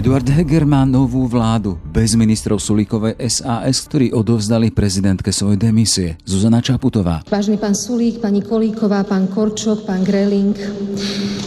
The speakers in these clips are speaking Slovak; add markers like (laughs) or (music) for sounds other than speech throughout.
Eduard Heger má novú vládu bez ministrov Sulíkovej SAS, ktorí odovzdali prezidentke svoje demisie. Zuzana Čaputová. Vážený pán Sulík, pani Kolíková, pán Korčok, pán Greling,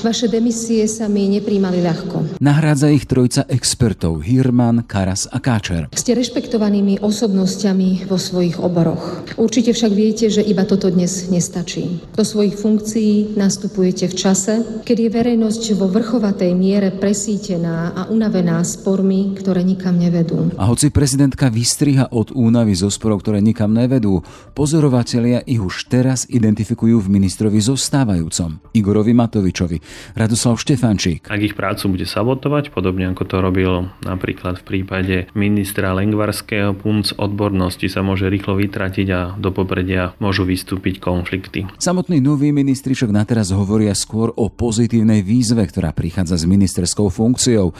vaše demisie sa mi nepríjmali ľahko. Nahrádza ich trojca expertov Hirman, Karas a Káčer. Ste rešpektovanými osobnosťami vo svojich oboroch. Určite však viete, že iba toto dnes nestačí. Do svojich funkcií nastupujete v čase, keď je verejnosť vo vrchovatej miere presítená a unavená spormi, ktoré nikam nevedú. A hoci prezidentka vystriha od únavy zo sporov, ktoré nikam nevedú, pozorovatelia ich už teraz identifikujú v ministrovi zostávajúcom, Igorovi Matovičovi, Radoslav Štefančík. Ak ich prácu bude sabotovať, podobne ako to robil napríklad v prípade ministra Lengvarského, punc odbornosti sa môže rýchlo vytratiť a do popredia môžu vystúpiť konflikty. Samotní noví ministri však nateraz hovoria skôr o pozitívnej výzve, ktorá prichádza s ministerskou funkciou.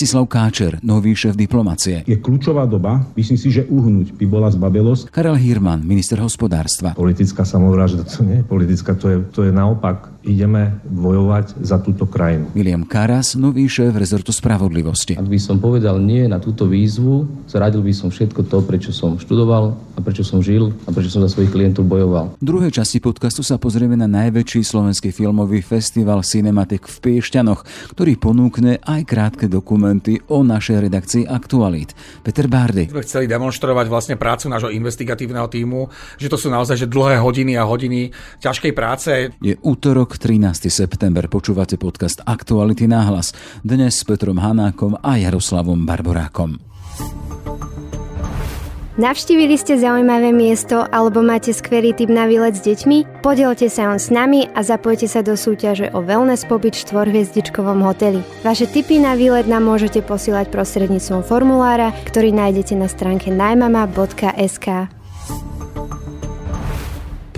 Rastislav Káčer, nový šéf diplomacie. Je kľúčová doba, myslím si, že uhnúť by bola zbabelosť. Karel Hirman, minister hospodárstva. Politická samovražda to nie je politická, to je, to je naopak ideme bojovať za túto krajinu. William Karas, nový šéf rezortu spravodlivosti. Ak by som povedal nie na túto výzvu, zradil by som všetko to, prečo som študoval a prečo som žil a prečo som za svojich klientov bojoval. V druhej časti podcastu sa pozrieme na najväčší slovenský filmový festival Cinematek v Piešťanoch, ktorý ponúkne aj krátke dokumenty o našej redakcii Aktualit. Peter Bárdy. Sme chceli demonstrovať vlastne prácu nášho investigatívneho týmu, že to sú naozaj že dlhé hodiny a hodiny ťažkej práce. Je útorok útorok, 13. september. Počúvate podcast Aktuality náhlas. Dnes s Petrom Hanákom a Jaroslavom Barborákom. Navštívili ste zaujímavé miesto alebo máte skvelý tip na výlet s deťmi? Podielte sa on s nami a zapojte sa do súťaže o wellness pobyt v štvorhviezdičkovom hoteli. Vaše tipy na výlet nám môžete posielať prostredníctvom formulára, ktorý nájdete na stránke najmama.sk.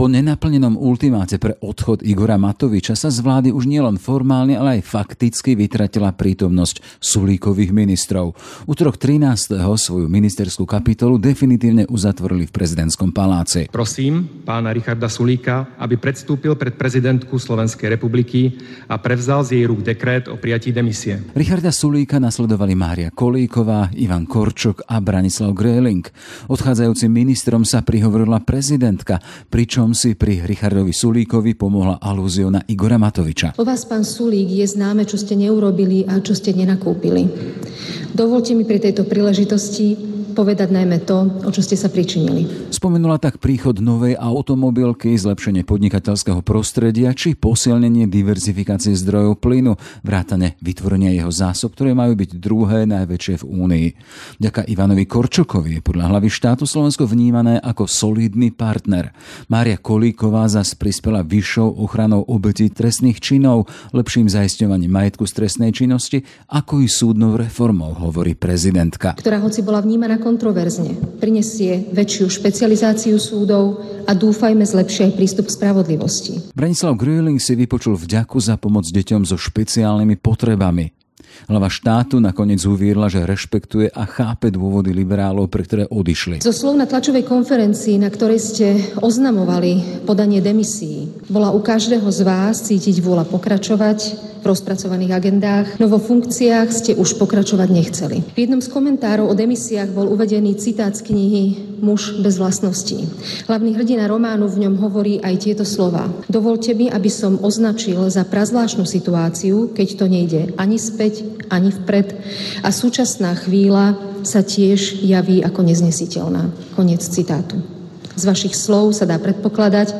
Po nenaplnenom ultimáte pre odchod Igora Matoviča sa z vlády už nielen formálne, ale aj fakticky vytratila prítomnosť Sulíkových ministrov. Útorok 13. svoju ministerskú kapitolu definitívne uzatvorili v prezidentskom paláci. Prosím pána Richarda Sulíka, aby predstúpil pred prezidentku Slovenskej republiky a prevzal z jej rúk dekret o prijatí demisie. Richarda Sulíka nasledovali Mária Kolíková, Ivan Korčok a Branislav Gréling. Odchádzajúcim ministrom sa prihovorila prezidentka, pričom si pri Richardovi Sulíkovi pomohla alúziou na Igora Matoviča. O vás, pán Sulík, je známe, čo ste neurobili a čo ste nenakúpili. Dovolte mi pri tejto príležitosti povedať najmä to, o čo ste sa pričinili. Spomenula tak príchod novej automobilky, zlepšenie podnikateľského prostredia či posilnenie diverzifikácie zdrojov plynu, vrátane vytvorenia jeho zásob, ktoré majú byť druhé najväčšie v Únii. Ďaka Ivanovi Korčokovi je podľa hlavy štátu Slovensko vnímané ako solidný partner. Mária Kolíková zas prispela vyššou ochranou obetí trestných činov, lepším zaisťovaním majetku z trestnej činnosti, ako i súdnou reformou, hovorí prezidentka. Ktorá hoci bola vnímaná kontroverzne. Prinesie väčšiu špecializáciu súdov a dúfajme zlepšie aj prístup k spravodlivosti. Branislav Gröling si vypočul vďaku za pomoc deťom so špeciálnymi potrebami. Hlava štátu nakoniec uviedla, že rešpektuje a chápe dôvody liberálov, pre ktoré odišli. Zo slov na tlačovej konferencii, na ktorej ste oznamovali podanie demisí, bola u každého z vás cítiť vôľa pokračovať v rozpracovaných agendách, no vo funkciách ste už pokračovať nechceli. V jednom z komentárov o demisiách bol uvedený citát z knihy Muž bez vlastností. Hlavný hrdina románu v ňom hovorí aj tieto slova. Dovolte mi, aby som označil za prazvláštnu situáciu, keď to nejde ani späť, ani vpred a súčasná chvíľa sa tiež javí ako neznesiteľná. Konec citátu. Z vašich slov sa dá predpokladať,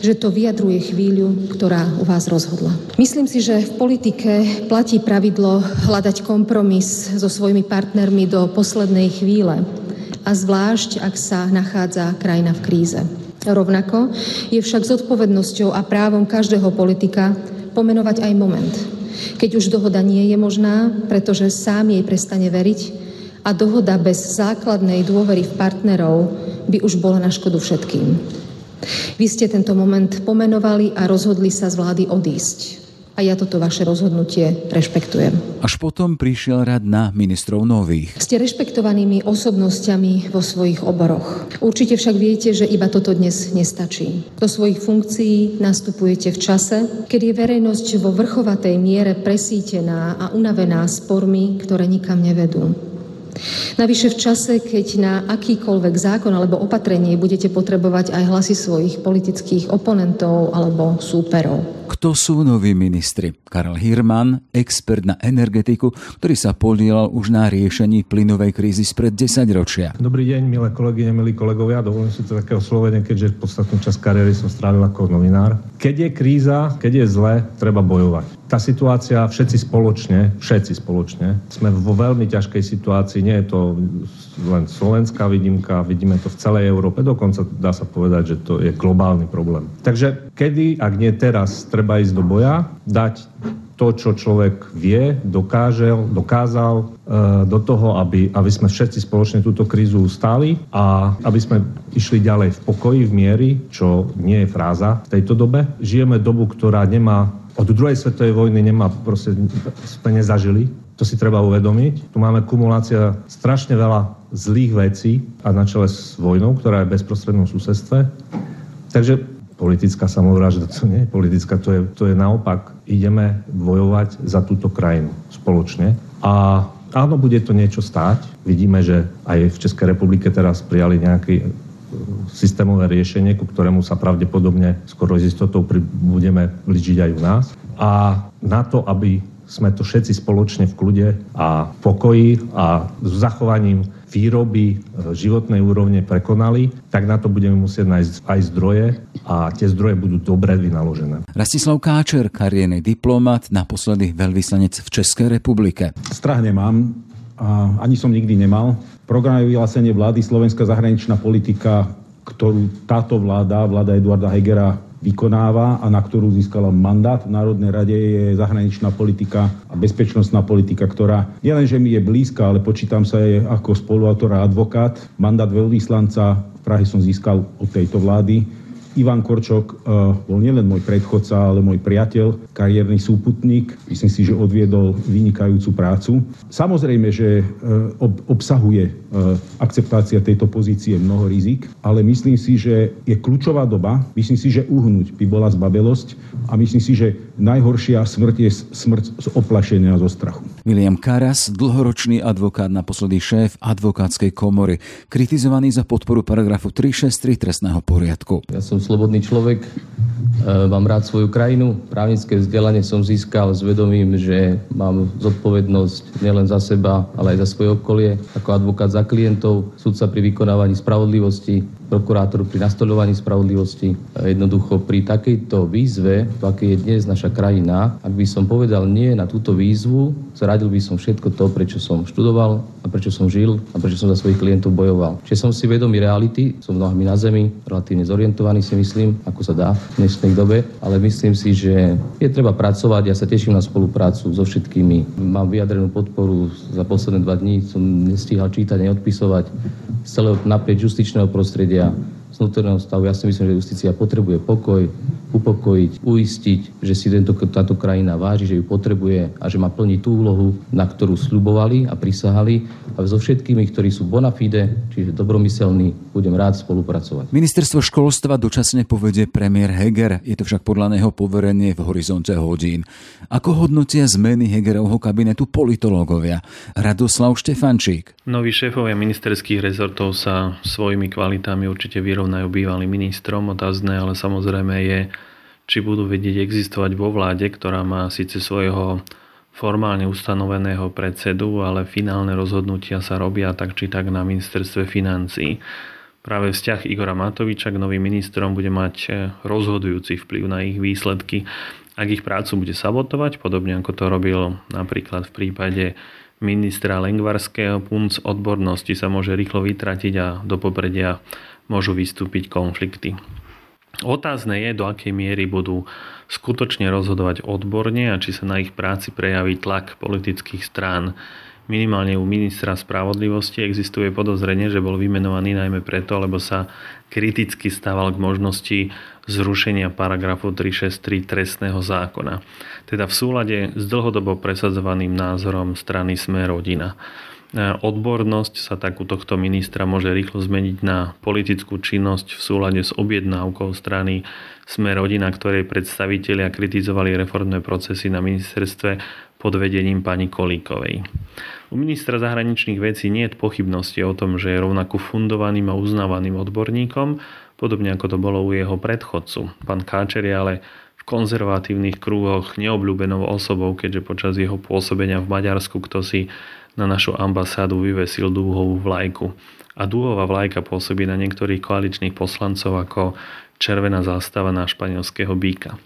že to vyjadruje chvíľu, ktorá u vás rozhodla. Myslím si, že v politike platí pravidlo hľadať kompromis so svojimi partnermi do poslednej chvíle a zvlášť, ak sa nachádza krajina v kríze. Rovnako je však zodpovednosťou a právom každého politika pomenovať aj moment, keď už dohoda nie je možná, pretože sám jej prestane veriť a dohoda bez základnej dôvery v partnerov by už bola na škodu všetkým. Vy ste tento moment pomenovali a rozhodli sa z vlády odísť. A ja toto vaše rozhodnutie rešpektujem. Až potom prišiel rad na ministrov nových. Ste rešpektovanými osobnosťami vo svojich oboroch. Určite však viete, že iba toto dnes nestačí. Do svojich funkcií nastupujete v čase, kedy je verejnosť vo vrchovatej miere presítená a unavená spormi, ktoré nikam nevedú. Navyše v čase, keď na akýkoľvek zákon alebo opatrenie budete potrebovať aj hlasy svojich politických oponentov alebo súperov. Kto sú noví ministri? Karel Hirman, expert na energetiku, ktorý sa podielal už na riešení plynovej krízy spred 10 ročia. Dobrý deň, milé kolegyne, milí kolegovia. Dovolím si to také oslovenie, keďže podstatnú časť kariéry som strávil ako novinár. Keď je kríza, keď je zle, treba bojovať tá situácia, všetci spoločne, všetci spoločne, sme vo veľmi ťažkej situácii. Nie je to len slovenská výnimka, vidíme to v celej Európe, dokonca dá sa povedať, že to je globálny problém. Takže kedy, ak nie teraz, treba ísť do boja, dať to, čo človek vie, dokážel, dokázal e, do toho, aby, aby sme všetci spoločne túto krízu stáli a aby sme išli ďalej v pokoji, v miery, čo nie je fráza v tejto dobe. Žijeme dobu, ktorá nemá od druhej svetovej vojny nemá, proste sme nezažili. To si treba uvedomiť. Tu máme kumulácia strašne veľa zlých vecí a na čele s vojnou, ktorá je v bezprostrednom susedstve. Takže politická samovražda to nie je politická, to je, to je naopak. Ideme bojovať za túto krajinu spoločne. A áno, bude to niečo stáť. Vidíme, že aj v Českej republike teraz prijali nejaký systémové riešenie, ku ktorému sa pravdepodobne skoro s istotou budeme blížiť aj u nás. A na to, aby sme to všetci spoločne v kľude a v pokoji a s zachovaním výroby e, životnej úrovne prekonali, tak na to budeme musieť nájsť aj zdroje a tie zdroje budú dobre vynaložené. Rastislav Káčer, kariérny diplomat, naposledy veľvyslanec v Českej republike. Strach nemám, a ani som nikdy nemal. Programe vyhlásenie vlády Slovenská zahraničná politika, ktorú táto vláda, vláda Eduarda Hegera, vykonáva a na ktorú získala mandát v Národnej rade je zahraničná politika a bezpečnostná politika, ktorá nielenže mi je blízka, ale počítam sa aj ako spoluautor a advokát. Mandát veľvyslanca Prahe som získal od tejto vlády Ivan Korčok eh, bol nielen môj predchodca, ale môj priateľ, kariérny súputník. Myslím si, že odviedol vynikajúcu prácu. Samozrejme, že eh, obsahuje eh, akceptácia tejto pozície mnoho rizik, ale myslím si, že je kľúčová doba. Myslím si, že uhnúť by bola zbabelosť a myslím si, že najhoršia smrť je smrť z oplašenia zo strachu. William Karas, dlhoročný advokát, naposledy šéf advokátskej komory, kritizovaný za podporu paragrafu 363 trestného poriadku. Ja som slobodný človek, e, mám rád svoju krajinu. Právnické vzdelanie som získal s vedomím, že mám zodpovednosť nielen za seba, ale aj za svoje okolie, ako advokát za klientov, sudca pri vykonávaní spravodlivosti, prokurátor pri nastoľovaní spravodlivosti. Jednoducho pri takejto výzve, v akej je dnes naša krajina, ak by som povedal nie na túto výzvu, zradil by som všetko to, prečo som študoval a prečo som žil a prečo som za svojich klientov bojoval. Čiže som si vedomý reality, som nohami na zemi, relatívne zorientovaný si myslím, ako sa dá v dnešnej dobe, ale myslím si, že je treba pracovať. Ja sa teším na spoluprácu so všetkými. Mám vyjadrenú podporu za posledné dva dní, som nestíhal čítať, neodpisovať z celého naprieč justičného prostredia, z vnútorného stavu. Ja si myslím, že justícia potrebuje pokoj, upokojiť, uistiť, že si tento, táto krajina váži, že ju potrebuje a že má plniť tú úlohu, na ktorú sľubovali a prisahali. A so všetkými, ktorí sú bona fide, čiže dobromyselní, budem rád spolupracovať. Ministerstvo školstva dočasne povedie premiér Heger. Je to však podľa neho poverenie v horizonte hodín. Ako hodnotia zmeny Hegerovho kabinetu politológovia? Radoslav Štefančík. Noví šéfovia ministerských rezortov sa svojimi kvalitami určite vyrovnajú bývalým ministrom. Otázne ale samozrejme je, či budú vedieť existovať vo vláde, ktorá má síce svojho formálne ustanoveného predsedu, ale finálne rozhodnutia sa robia tak či tak na ministerstve financí. Práve vzťah Igora Matoviča k novým ministrom bude mať e, rozhodujúci vplyv na ich výsledky. Ak ich prácu bude sabotovať, podobne ako to robil napríklad v prípade ministra Lengvarského, punc odbornosti sa môže rýchlo vytratiť a do popredia môžu vystúpiť konflikty. Otázne je, do akej miery budú skutočne rozhodovať odborne a či sa na ich práci prejaví tlak politických strán. minimálne u ministra spravodlivosti existuje podozrenie, že bol vymenovaný najmä preto, lebo sa kriticky stával k možnosti zrušenia paragrafu 363 trestného zákona. Teda v súlade s dlhodobo presadzovaným názorom strany Sme rodina. Odbornosť sa tak u tohto ministra môže rýchlo zmeniť na politickú činnosť v súlade s objednávkou strany Sme rodina, ktorej predstavitelia kritizovali reformné procesy na ministerstve pod vedením pani Kolíkovej. U ministra zahraničných vecí nie je pochybnosti o tom, že je rovnako fundovaným a uznávaným odborníkom, podobne ako to bolo u jeho predchodcu. Pán Káčer je ale v konzervatívnych krúhoch neobľúbenou osobou, keďže počas jeho pôsobenia v Maďarsku kto si na našu ambasádu vyvesil dúhovú vlajku. A dúhová vlajka pôsobí na niektorých koaličných poslancov ako červená zástava na španielského býka.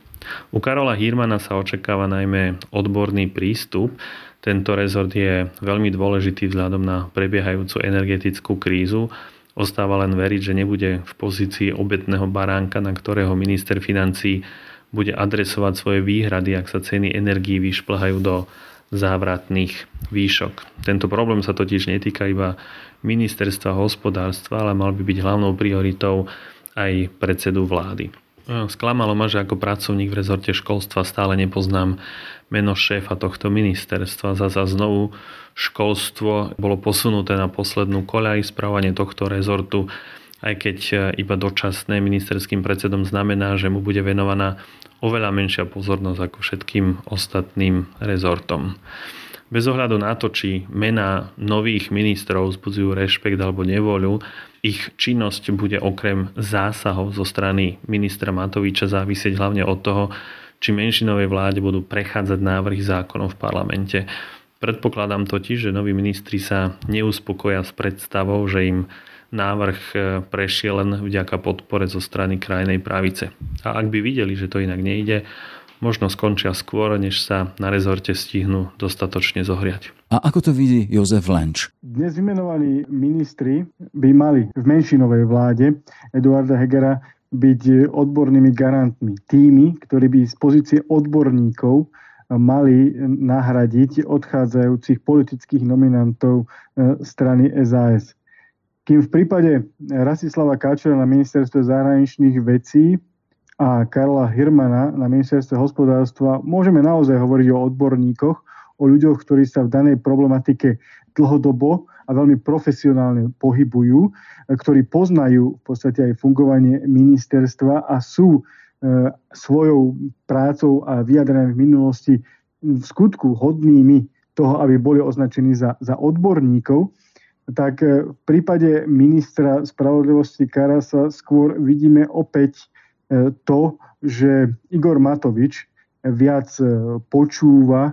U Karola Hirmana sa očakáva najmä odborný prístup. Tento rezort je veľmi dôležitý vzhľadom na prebiehajúcu energetickú krízu. Ostáva len veriť, že nebude v pozícii obetného baránka, na ktorého minister financí bude adresovať svoje výhrady, ak sa ceny energií vyšplhajú do závratných výšok. Tento problém sa totiž netýka iba ministerstva hospodárstva, ale mal by byť hlavnou prioritou aj predsedu vlády. Sklamalo ma, že ako pracovník v rezorte školstva stále nepoznám meno šéfa tohto ministerstva. Zasa znovu školstvo bolo posunuté na poslednú koľaj. Správanie tohto rezortu, aj keď iba dočasné ministerským predsedom znamená, že mu bude venovaná oveľa menšia pozornosť ako všetkým ostatným rezortom. Bez ohľadu na to, či mená nových ministrov vzbudzujú rešpekt alebo nevoľu, ich činnosť bude okrem zásahov zo strany ministra Matoviča závisieť hlavne od toho, či menšinovej vláde budú prechádzať návrhy zákonov v parlamente. Predpokladám totiž, že noví ministri sa neuspokoja s predstavou, že im návrh e, prešiel len vďaka podpore zo strany krajnej pravice. A ak by videli, že to inak nejde, možno skončia skôr, než sa na rezorte stihnú dostatočne zohriať. A ako to vidí Jozef Lenč? Dnes vymenovaní ministri by mali v menšinovej vláde Eduarda Hegera byť odbornými garantmi. Tými, ktorí by z pozície odborníkov mali nahradiť odchádzajúcich politických nominantov e, strany SAS. Kým v prípade Rasislava Káčera na ministerstve zahraničných vecí a Karla Hirmana na ministerstve hospodárstva môžeme naozaj hovoriť o odborníkoch, o ľuďoch, ktorí sa v danej problematike dlhodobo a veľmi profesionálne pohybujú, ktorí poznajú v podstate aj fungovanie ministerstva a sú e, svojou prácou a vyjadrením v minulosti v skutku hodnými toho, aby boli označení za, za odborníkov, tak e, v prípade ministra spravodlivosti Karasa skôr vidíme opäť e, to, že Igor Matovič viac e, počúva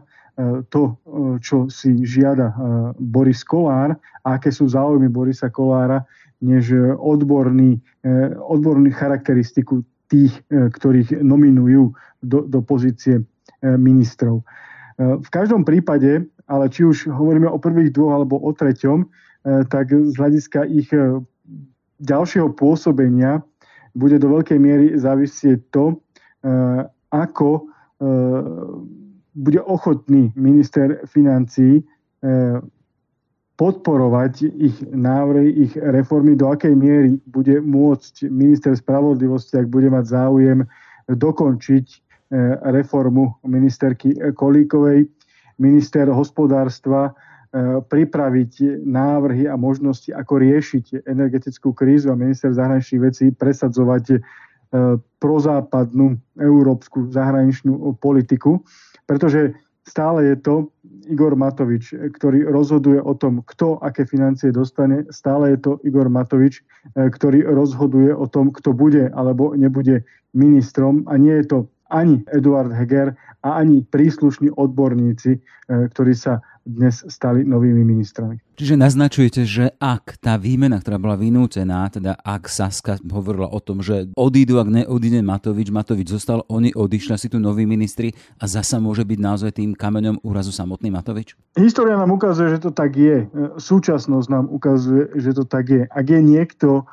to, čo si žiada Boris Kolár a aké sú záujmy Borisa Kolára, než odborný, odborný charakteristiku tých, ktorých nominujú do, do pozície ministrov. V každom prípade, ale či už hovoríme o prvých dvoch alebo o treťom, tak z hľadiska ich e, ďalšieho pôsobenia bude do veľkej miery závisieť to, e, ako bude ochotný minister financí podporovať ich návrhy, ich reformy, do akej miery bude môcť minister spravodlivosti, ak bude mať záujem, dokončiť reformu ministerky Kolíkovej. Minister hospodárstva E, pripraviť návrhy a možnosti, ako riešiť energetickú krízu a minister zahraničných vecí presadzovať e, prozápadnú európsku zahraničnú politiku, pretože stále je to Igor Matovič, ktorý rozhoduje o tom, kto aké financie dostane. Stále je to Igor Matovič, e, ktorý rozhoduje o tom, kto bude alebo nebude ministrom a nie je to ani Eduard Heger a ani príslušní odborníci, ktorí sa dnes stali novými ministrami. Čiže naznačujete, že ak tá výmena, ktorá bola vynútená, teda ak Saska hovorila o tom, že odídu, ak neodíde Matovič, Matovič zostal, oni odišli si tu noví ministri a zasa môže byť naozaj tým kameňom úrazu samotný Matovič? História nám ukazuje, že to tak je. Súčasnosť nám ukazuje, že to tak je. Ak je niekto e,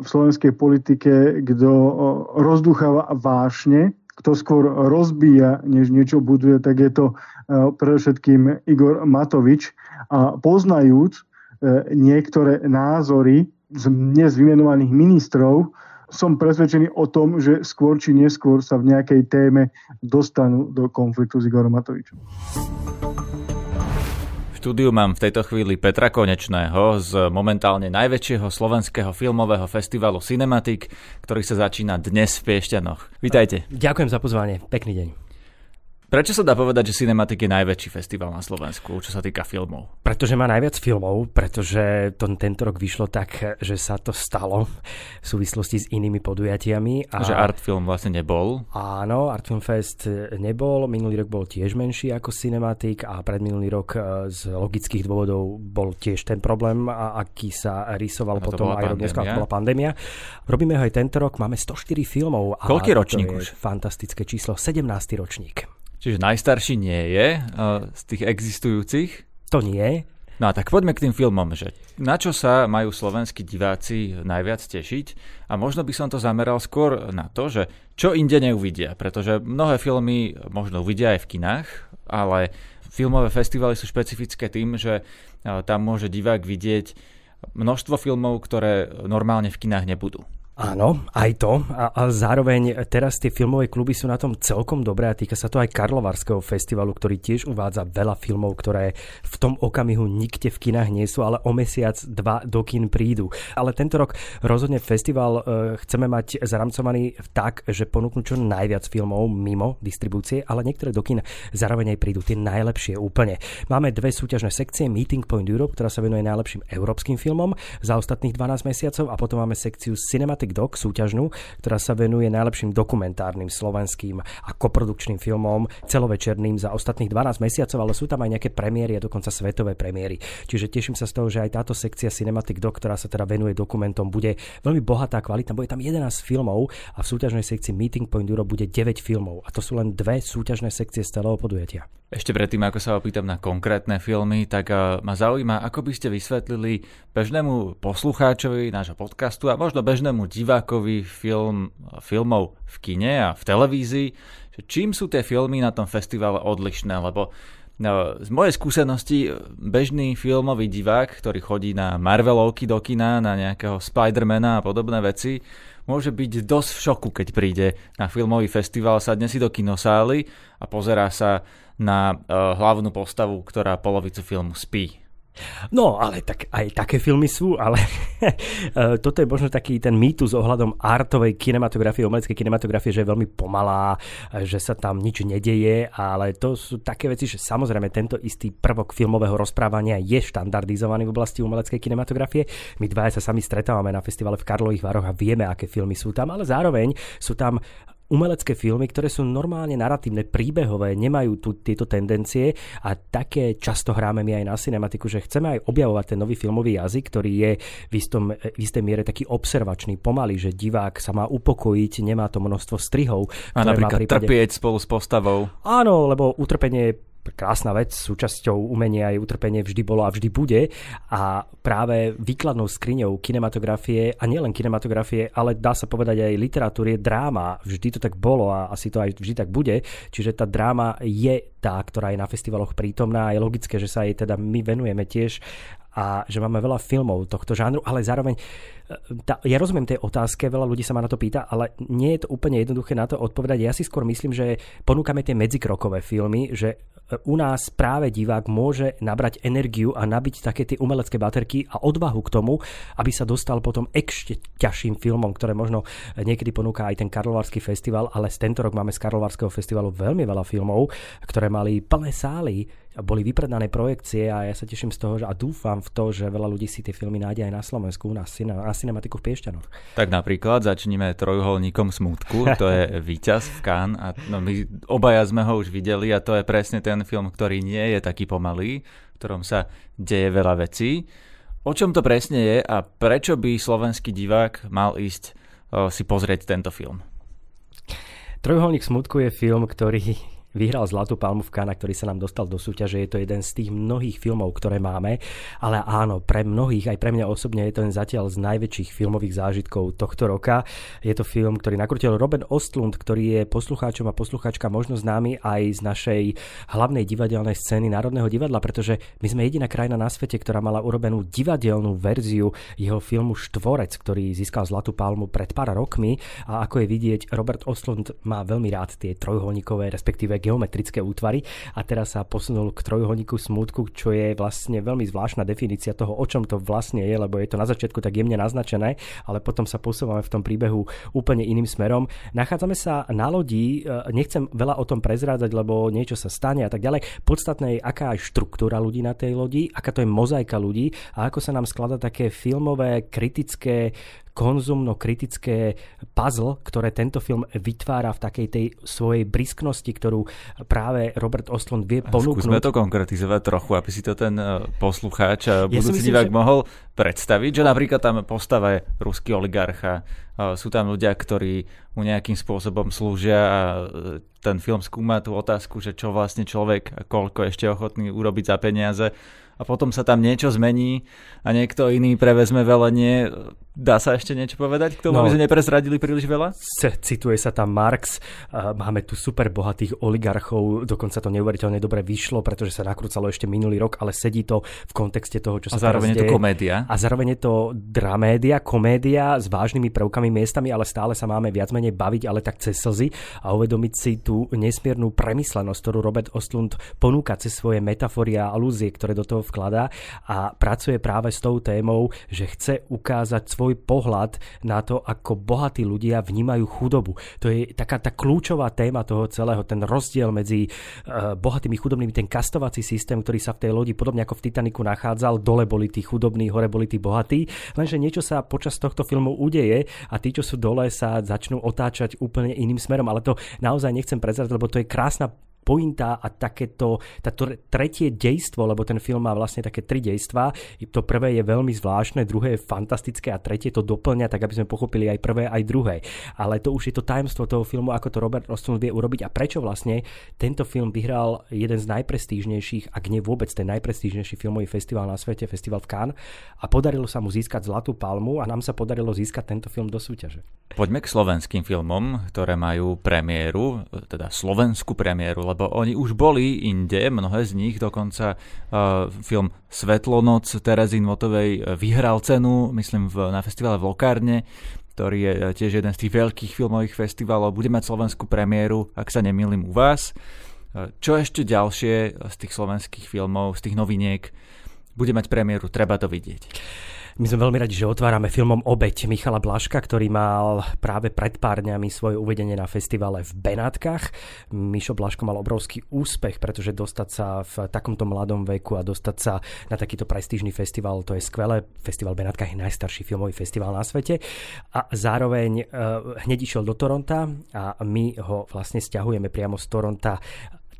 v slovenskej politike, kto e, rozducháva vášne, kto skôr rozbíja, než niečo buduje, tak je to e, predovšetkým Igor Matovič. A poznajúc e, niektoré názory z dnes vymenovaných ministrov, som presvedčený o tom, že skôr či neskôr sa v nejakej téme dostanú do konfliktu s Igorom Matovičom štúdiu mám v tejto chvíli Petra Konečného z momentálne najväčšieho slovenského filmového festivalu Cinematic, ktorý sa začína dnes v Piešťanoch. Vítajte. Ďakujem za pozvanie. Pekný deň. Prečo sa dá povedať, že Cinematic je najväčší festival na Slovensku, čo sa týka filmov? Pretože má najviac filmov, pretože to tento rok vyšlo tak, že sa to stalo v súvislosti s inými podujatiami. A... Že Art Film vlastne nebol? Áno, Art Film Fest nebol. Minulý rok bol tiež menší ako Cinematic a predminulý rok e, z logických dôvodov bol tiež ten problém, aký sa rysoval potom aj rok dneska, bola pandémia. Robíme ho aj tento rok, máme 104 filmov. Koľký ročník už? Fantastické číslo, 17. ročník. Čiže najstarší nie je uh, z tých existujúcich? To nie. No a tak poďme k tým filmom, že na čo sa majú slovenskí diváci najviac tešiť a možno by som to zameral skôr na to, že čo inde neuvidia, pretože mnohé filmy možno uvidia aj v kinách, ale filmové festivaly sú špecifické tým, že tam môže divák vidieť množstvo filmov, ktoré normálne v kinách nebudú. Áno, aj to. A, a zároveň teraz tie filmové kluby sú na tom celkom dobré a týka sa to aj Karlovarského festivalu, ktorý tiež uvádza veľa filmov, ktoré v tom okamihu nikde v kinách nie sú, ale o mesiac, dva do kin prídu. Ale tento rok rozhodne festival e, chceme mať zaramcovaný tak, že ponúknú čo najviac filmov mimo distribúcie, ale niektoré do kin zároveň aj prídu tie najlepšie úplne. Máme dve súťažné sekcie, Meeting Point Europe, ktorá sa venuje najlepším európskym filmom za ostatných 12 mesiacov a potom máme sekciu Cinematic Doc súťažnú, ktorá sa venuje najlepším dokumentárnym slovenským a koprodukčným filmom, celovečerným za ostatných 12 mesiacov, ale sú tam aj nejaké premiéry a dokonca svetové premiéry. Čiže teším sa z toho, že aj táto sekcia Cinematic Doc, ktorá sa teda venuje dokumentom, bude veľmi bohatá, kvalitná. Bude tam 11 filmov a v súťažnej sekcii Meeting Point Europe bude 9 filmov. A to sú len dve súťažné sekcie z celého podujatia. Ešte predtým, ako sa opýtam na konkrétne filmy, tak eh, ma zaujíma, ako by ste vysvetlili bežnému poslucháčovi nášho podcastu a možno bežnému divákovi film, filmov v kine a v televízii, že čím sú tie filmy na tom festivale odlišné, lebo No, z mojej skúsenosti bežný filmový divák, ktorý chodí na Marvelovky do kina, na nejakého Spidermana a podobné veci, môže byť dosť v šoku, keď príde na filmový festival, sadne si do kinosály a pozerá sa na uh, hlavnú postavu, ktorá polovicu filmu spí. No, ale tak aj také filmy sú, ale (laughs) toto je možno taký ten mýtus ohľadom artovej kinematografie, umeleckej kinematografie, že je veľmi pomalá, že sa tam nič nedeje, ale to sú také veci, že samozrejme tento istý prvok filmového rozprávania je štandardizovaný v oblasti umeleckej kinematografie. My dvaja sa sami stretávame na festivale v Karlových Varoch a vieme, aké filmy sú tam, ale zároveň sú tam umelecké filmy, ktoré sú normálne naratívne, príbehové, nemajú tu tieto tendencie a také často hráme my aj na cinematiku, že chceme aj objavovať ten nový filmový jazyk, ktorý je v, istom, v istej miere taký observačný, pomalý, že divák sa má upokojiť, nemá to množstvo strihov. A napríklad prípade... trpieť spolu s postavou. Áno, lebo utrpenie krásna vec, súčasťou umenia aj utrpenie vždy bolo a vždy bude a práve výkladnou skriňou kinematografie a nielen kinematografie, ale dá sa povedať aj literatúry je dráma. Vždy to tak bolo a asi to aj vždy tak bude. Čiže tá dráma je tá, ktorá je na festivaloch prítomná a je logické, že sa jej teda my venujeme tiež a že máme veľa filmov tohto žánru, ale zároveň e, tá, ja rozumiem tej otázke, veľa ľudí sa ma na to pýta, ale nie je to úplne jednoduché na to odpovedať. Ja si skôr myslím, že ponúkame tie medzikrokové filmy, že u nás práve divák môže nabrať energiu a nabiť také tie umelecké baterky a odvahu k tomu, aby sa dostal potom ešte ťažším filmom, ktoré možno niekedy ponúka aj ten Karlovarský festival, ale z tento rok máme z Karlovarského festivalu veľmi veľa filmov, ktoré mali plné sály boli vypredané projekcie a ja sa teším z toho že, a dúfam v to, že veľa ľudí si tie filmy nájde aj na Slovensku, na, na Cinematiku v Piešťanoch. Tak napríklad začníme trojuholníkom smutku, to je (laughs) víťaz v Cannes a no, my obaja sme ho už videli a to je presne ten film, ktorý nie je taký pomalý, v ktorom sa deje veľa vecí. O čom to presne je a prečo by slovenský divák mal ísť o, si pozrieť tento film? Trojuholník smutku je film, ktorý vyhral Zlatú palmu v Kána, ktorý sa nám dostal do súťaže. Je to jeden z tých mnohých filmov, ktoré máme, ale áno, pre mnohých, aj pre mňa osobne je to zatiaľ z najväčších filmových zážitkov tohto roka. Je to film, ktorý nakrutil Robert Ostlund, ktorý je poslucháčom a poslucháčka možno známy aj z našej hlavnej divadelnej scény Národného divadla, pretože my sme jediná krajina na svete, ktorá mala urobenú divadelnú verziu jeho filmu Štvorec, ktorý získal Zlatú palmu pred pár rokmi a ako je vidieť, Robert Ostlund má veľmi rád tie trojholníkové, respektíve geometrické útvary a teraz sa posunul k trojholníku smútku, čo je vlastne veľmi zvláštna definícia toho, o čom to vlastne je, lebo je to na začiatku tak jemne naznačené, ale potom sa posúvame v tom príbehu úplne iným smerom. Nachádzame sa na lodi, e, nechcem veľa o tom prezrádzať, lebo niečo sa stane a tak ďalej. Podstatné je, aká je štruktúra ľudí na tej lodi, aká to je mozaika ľudí a ako sa nám skladá také filmové, kritické konzumno-kritické puzzle, ktoré tento film vytvára v takej tej svojej brisknosti, ktorú práve Robert Ostlund vie ponúknuť. Skúsme to konkretizovať trochu, aby si to ten e, poslucháč budúci ja divák že... mohol predstaviť, že napríklad tam postava je ruský oligarcha, e, sú tam ľudia, ktorí mu nejakým spôsobom slúžia a e, ten film skúma tú otázku, že čo vlastne človek koľko ešte ochotný urobiť za peniaze a potom sa tam niečo zmení a niekto iný prevezme velenie. Dá sa ešte niečo povedať k tomu, no, aby sme neprezradili príliš veľa? Cituje sa tam Marx, máme tu super bohatých oligarchov, dokonca to neuveriteľne dobre vyšlo, pretože sa nakrúcalo ešte minulý rok, ale sedí to v kontexte toho, čo sa A zároveň je to komédia. A zároveň je to dramédia, komédia s vážnymi prvkami miestami, ale stále sa máme viac menej baviť, ale tak cez slzy a uvedomiť si tú nesmiernu premyslenosť, ktorú Robert Ostlund ponúka cez svoje metafory a alúzie, ktoré do toho vkladá a pracuje práve s tou témou, že chce ukázať svoj pohľad na to, ako bohatí ľudia vnímajú chudobu. To je taká tá kľúčová téma toho celého, ten rozdiel medzi uh, bohatými chudobnými, ten kastovací systém, ktorý sa v tej lodi, podobne ako v Titaniku nachádzal, dole boli tí chudobní, hore boli tí bohatí, lenže niečo sa počas tohto filmu udeje a tí, čo sú dole, sa začnú otáčať úplne iným smerom, ale to naozaj nechcem prezrať, lebo to je krásna pointa a takéto, táto tretie dejstvo, lebo ten film má vlastne také tri dejstva. To prvé je veľmi zvláštne, druhé je fantastické a tretie to doplňa, tak aby sme pochopili aj prvé, aj druhé. Ale to už je to tajemstvo toho filmu, ako to Robert Ostlund vie urobiť a prečo vlastne tento film vyhral jeden z najprestížnejších, ak nie vôbec ten najprestížnejší filmový festival na svete, festival v Cannes a podarilo sa mu získať Zlatú palmu a nám sa podarilo získať tento film do súťaže. Poďme k slovenským filmom, ktoré majú premiéru, teda slovenskú premiéru, lebo oni už boli inde, mnohé z nich, dokonca uh, film Svetlonoc Terezín Motovej eh, vyhral cenu, myslím, v, na festivale v Lokárne, ktorý je eh, tiež jeden z tých veľkých filmových festivalov. Bude mať slovenskú premiéru, ak sa nemýlim, u vás. Čo ešte ďalšie z tých slovenských filmov, z tých noviniek bude mať premiéru, treba to vidieť. My sme veľmi radi, že otvárame filmom Obeď Michala Blaška, ktorý mal práve pred pár dňami svoje uvedenie na festivale v Benátkach. Mišo Blaško mal obrovský úspech, pretože dostať sa v takomto mladom veku a dostať sa na takýto prestížny festival, to je skvelé. Festival Benátkach je najstarší filmový festival na svete. A zároveň uh, hneď išiel do Toronta a my ho vlastne stiahujeme priamo z Toronta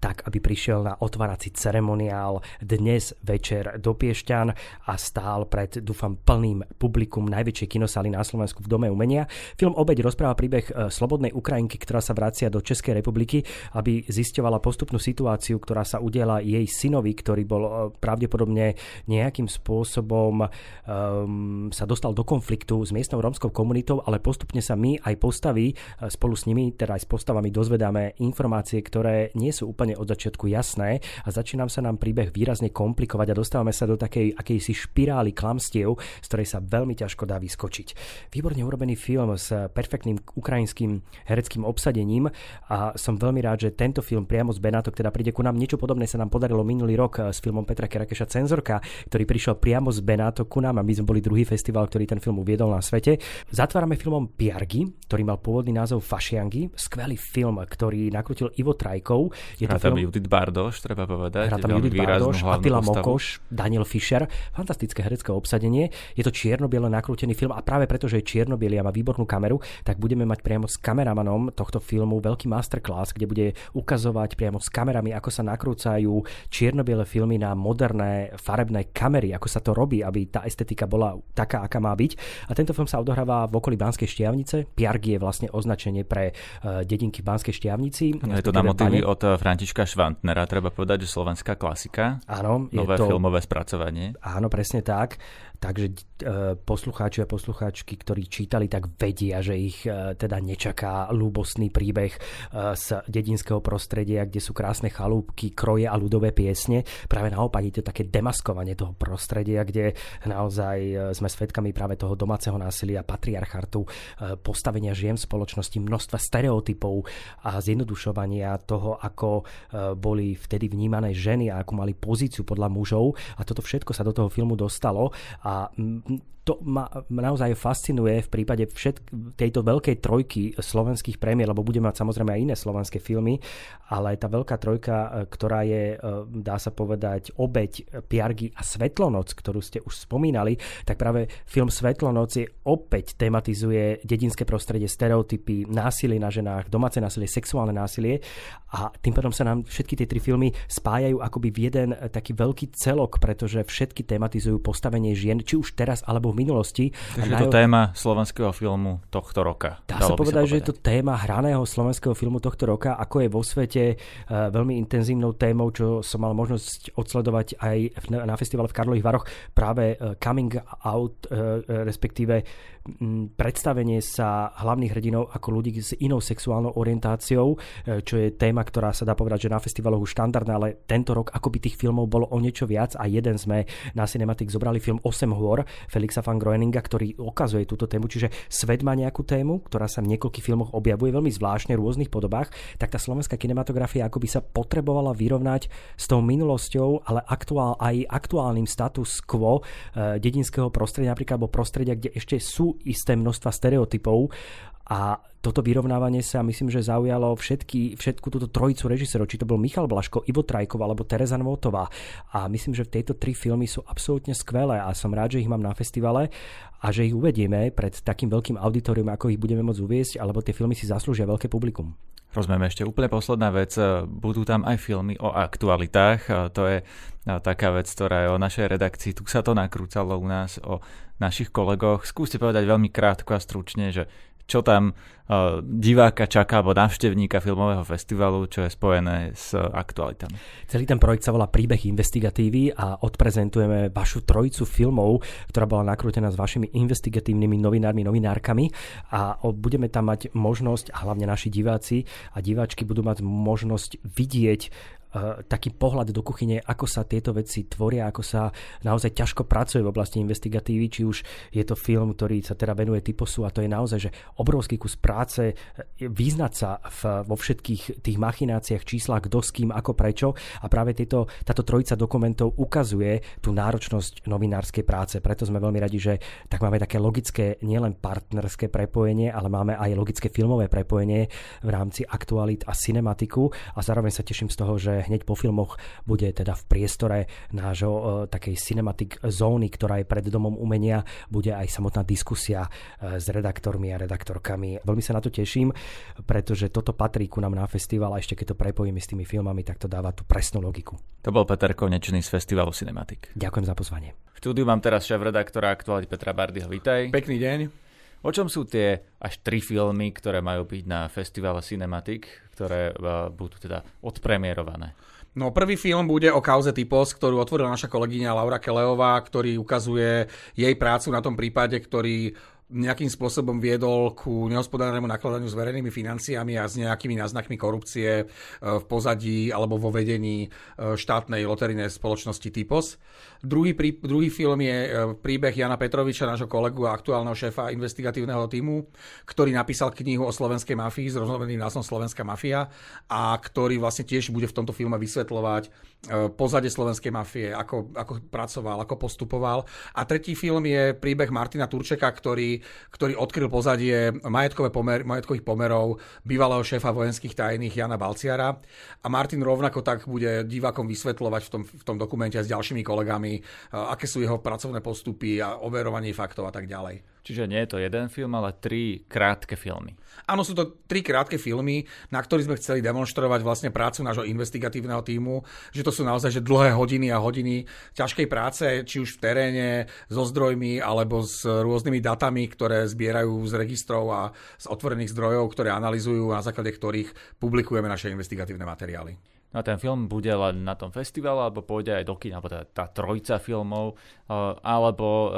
tak, aby prišiel na otvárací ceremoniál dnes večer do Piešťan a stál pred, dúfam, plným publikum najväčšej kinosály na Slovensku v Dome umenia. Film Obeď rozpráva príbeh e, slobodnej Ukrajinky, ktorá sa vracia do Českej republiky, aby zisťovala postupnú situáciu, ktorá sa udiela jej synovi, ktorý bol e, pravdepodobne nejakým spôsobom um, sa dostal do konfliktu s miestnou rómskou komunitou, ale postupne sa my aj postaví e, spolu s nimi, teda aj s postavami dozvedáme informácie, ktoré nie sú úplne úplne od začiatku jasné a začína sa nám príbeh výrazne komplikovať a dostávame sa do takej akejsi špirály klamstiev, z ktorej sa veľmi ťažko dá vyskočiť. Výborne urobený film s perfektným ukrajinským hereckým obsadením a som veľmi rád, že tento film priamo z Benátok teda príde ku nám. Niečo podobné sa nám podarilo minulý rok s filmom Petra Kerakeša Cenzorka, ktorý prišiel priamo z Benátok ku nám a my sme boli druhý festival, ktorý ten film uviedol na svete. Zatvárame filmom Piargi, ktorý mal pôvodný názov Fašiangi, skvelý film, ktorý nakrutil Ivo Trajkov. Je to tam Judith Bardoš, treba povedať. Hrá tam Judith Bardoš, Attila Mokoš, Daniel Fischer. Fantastické herecké obsadenie. Je to čierno-biele nakrútený film a práve preto, že je čierno a má výbornú kameru, tak budeme mať priamo s kameramanom tohto filmu veľký masterclass, kde bude ukazovať priamo s kamerami, ako sa nakrúcajú čierno filmy na moderné farebné kamery, ako sa to robí, aby tá estetika bola taká, aká má byť. A tento film sa odohráva v okolí Banskej Štiavnice. Piargi je vlastne označenie pre uh, dedinky v Banskej Štiavnici. No, je to na motívy od eh, Františka Švantnera, treba povedať, že slovenská klasika. Áno. Nové to... filmové spracovanie. Áno, presne tak. Takže e, poslucháči a poslucháčky, ktorí čítali, tak vedia, že ich e, teda nečaká ľúbostný príbeh e, z dedinského prostredia, kde sú krásne chalúbky, kroje a ľudové piesne. Práve naopak je to také demaskovanie toho prostredia, kde naozaj sme svedkami práve toho domáceho násilia, patriarchatu, postavenia žien v spoločnosti, množstva stereotypov a zjednodušovania toho, ako boli vtedy vnímané ženy a akú mali pozíciu podľa mužov. A toto všetko sa do toho filmu dostalo. A a to ma naozaj fascinuje v prípade všetk- tejto veľkej trojky slovenských prémier, lebo budeme mať samozrejme aj iné slovenské filmy, ale tá veľká trojka, e, ktorá je, e, dá sa povedať, obeď Piargy a Svetlonoc, ktorú ste už spomínali, tak práve film Svetlonoc je opäť tematizuje dedinské prostredie, stereotypy, násilie na ženách, domáce násilie, sexuálne násilie. A tým pádom sa nám všetky tie tri filmy spájajú akoby v jeden taký veľký celok, pretože všetky tematizujú postavenie žien, či už teraz alebo v minulosti. Takže je to téma slovenského filmu tohto roka. Dá sa povedať, sa povedať, že je to téma hraného slovenského filmu tohto roka, ako je vo svete uh, veľmi intenzívnou témou, čo som mal možnosť odsledovať aj na festivale v Karlových Varoch, práve uh, coming out, uh, respektíve predstavenie sa hlavných hrdinov ako ľudí s inou sexuálnou orientáciou, čo je téma, ktorá sa dá povedať, že na festivaloch už štandardná, ale tento rok akoby tých filmov bolo o niečo viac a jeden sme na Cinematic zobrali film 8 hôr Felixa van Groeninga, ktorý ukazuje túto tému, čiže svet má nejakú tému, ktorá sa v niekoľkých filmoch objavuje veľmi zvláštne v rôznych podobách, tak tá slovenská kinematografia ako by sa potrebovala vyrovnať s tou minulosťou, ale aktuál, aj aktuálnym status quo e, dedinského prostredia, napríklad alebo prostredia, kde ešte sú isté množstva stereotypov a toto vyrovnávanie sa myslím, že zaujalo všetky, všetku túto trojicu režisérov, či to bol Michal Blaško, Ivo Trajkov alebo Teresa Nvotová. A myslím, že v tejto tri filmy sú absolútne skvelé a som rád, že ich mám na festivale a že ich uvedieme pred takým veľkým auditorium, ako ich budeme môcť uviesť, alebo tie filmy si zaslúžia veľké publikum. Rozumieme ešte úplne posledná vec. Budú tam aj filmy o aktualitách. To je taká vec, ktorá je o našej redakcii. Tu sa to nakrúcalo u nás, o našich kolegoch. Skúste povedať veľmi krátko a stručne, že čo tam uh, diváka čaká alebo návštevníka filmového festivalu, čo je spojené s aktualitami. Celý ten projekt sa volá Príbeh investigatívy a odprezentujeme vašu trojicu filmov, ktorá bola nakrútená s vašimi investigatívnymi novinármi, novinárkami a budeme tam mať možnosť, a hlavne naši diváci a diváčky budú mať možnosť vidieť taký pohľad do kuchyne, ako sa tieto veci tvoria, ako sa naozaj ťažko pracuje v oblasti investigatívy, či už je to film, ktorý sa teda venuje typosu a to je naozaj že obrovský kus práce, eh, vyznať sa v, vo všetkých tých machináciách, číslach, kto s kým, ako prečo a práve tieto, táto trojica dokumentov ukazuje tú náročnosť novinárskej práce. Preto sme veľmi radi, že tak máme také logické, nielen partnerské prepojenie, ale máme aj logické filmové prepojenie v rámci aktualit a cinematiku a zároveň sa teším z toho, že hneď po filmoch bude teda v priestore nášho uh, takej cinematic zóny, ktorá je pred Domom umenia, bude aj samotná diskusia uh, s redaktormi a redaktorkami. Veľmi sa na to teším, pretože toto patrí ku nám na festival a ešte keď to prepojíme s tými filmami, tak to dáva tú presnú logiku. To bol Peter Konečný z festivalu Cinematic. Ďakujem za pozvanie. V štúdiu mám teraz šéf-redaktora aktuality Petra Bardyho. Vítaj. Pekný deň. O čom sú tie až tri filmy, ktoré majú byť na festivale Cinematic, ktoré uh, budú teda odpremierované? No prvý film bude o kauze Typos, ktorú otvorila naša kolegyňa Laura Keleová, ktorý ukazuje jej prácu na tom prípade, ktorý nejakým spôsobom viedol ku nehospodárnemu nakladaniu s verejnými financiami a s nejakými náznakmi korupcie e, v pozadí alebo vo vedení e, štátnej loterijnej spoločnosti Typos. Druhý, prí, druhý film je e, príbeh Jana Petroviča, nášho kolegu a aktuálneho šéfa investigatívneho týmu, ktorý napísal knihu o slovenskej mafii s rozloveným názvom Slovenská mafia a ktorý vlastne tiež bude v tomto filme vysvetľovať pozadie slovenskej mafie, ako, ako pracoval, ako postupoval. A tretí film je príbeh Martina Turčeka, ktorý ktorý odkryl pozadie majetkové pomer, majetkových pomerov bývalého šéfa vojenských tajných Jana Balciara. A Martin rovnako tak bude divákom vysvetľovať v tom, v tom dokumente s ďalšími kolegami, aké sú jeho pracovné postupy a overovanie faktov a tak ďalej. Čiže nie je to jeden film, ale tri krátke filmy. Áno, sú to tri krátke filmy, na ktorých sme chceli demonstrovať vlastne prácu nášho investigatívneho týmu, že to sú naozaj že dlhé hodiny a hodiny ťažkej práce, či už v teréne, so zdrojmi, alebo s rôznymi datami, ktoré zbierajú z registrov a z otvorených zdrojov, ktoré analizujú, na základe ktorých publikujeme naše investigatívne materiály. No a ten film bude len na tom festivale, alebo pôjde aj do kina, alebo tá, tá trojica filmov, uh, alebo uh,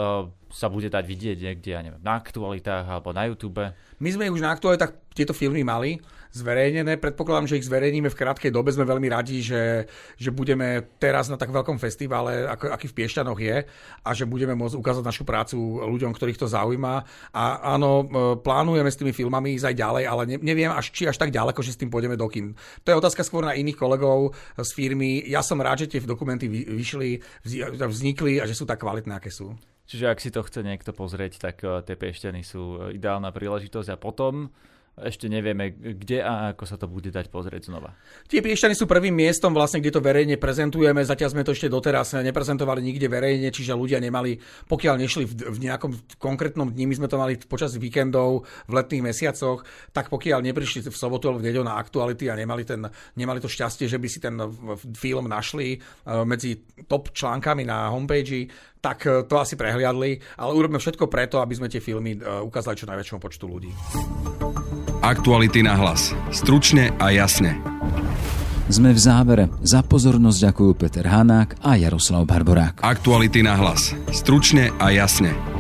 sa bude dať vidieť niekde, ja neviem, na aktualitách alebo na YouTube. My sme už na aktualitách tieto filmy mali zverejnené. Predpokladám, že ich zverejníme v krátkej dobe. Sme veľmi radi, že, že budeme teraz na tak veľkom festivale, ako, aký v Piešťanoch je, a že budeme môcť ukázať našu prácu ľuďom, ktorých to zaujíma. A áno, e, plánujeme s tými filmami ísť aj ďalej, ale ne, neviem, až, či až tak ďaleko, že s tým pôjdeme do kin. To je otázka skôr na iných kolegov z firmy. Ja som rád, že tie dokumenty vyšli, vznikli a že sú tak kvalitné, aké sú. Čiže ak si to chce niekto pozrieť, tak uh, tie piešteny sú eh, ideálna príležitosť a potom ešte nevieme, kde a ako sa to bude dať pozrieť znova. Tie Piešťany sú prvým miestom, vlastne, kde to verejne prezentujeme. Zatiaľ sme to ešte doteraz neprezentovali nikde verejne, čiže ľudia nemali, pokiaľ nešli v, v nejakom konkrétnom dni, my sme to mali počas víkendov, v letných mesiacoch, tak pokiaľ neprišli v sobotu alebo v nedelu na aktuality a nemali, ten, nemali to šťastie, že by si ten film našli eh, medzi top článkami na homepage, tak eh, to asi prehliadli, ale urobíme všetko preto, aby sme tie filmy eh, ukázali čo najväčšiemu počtu ľudí. Aktuality na hlas. Stručne a jasne. Sme v závere. Za pozornosť ďakujú Peter Hanák a Jaroslav Barborák. Aktuality na hlas. Stručne a jasne.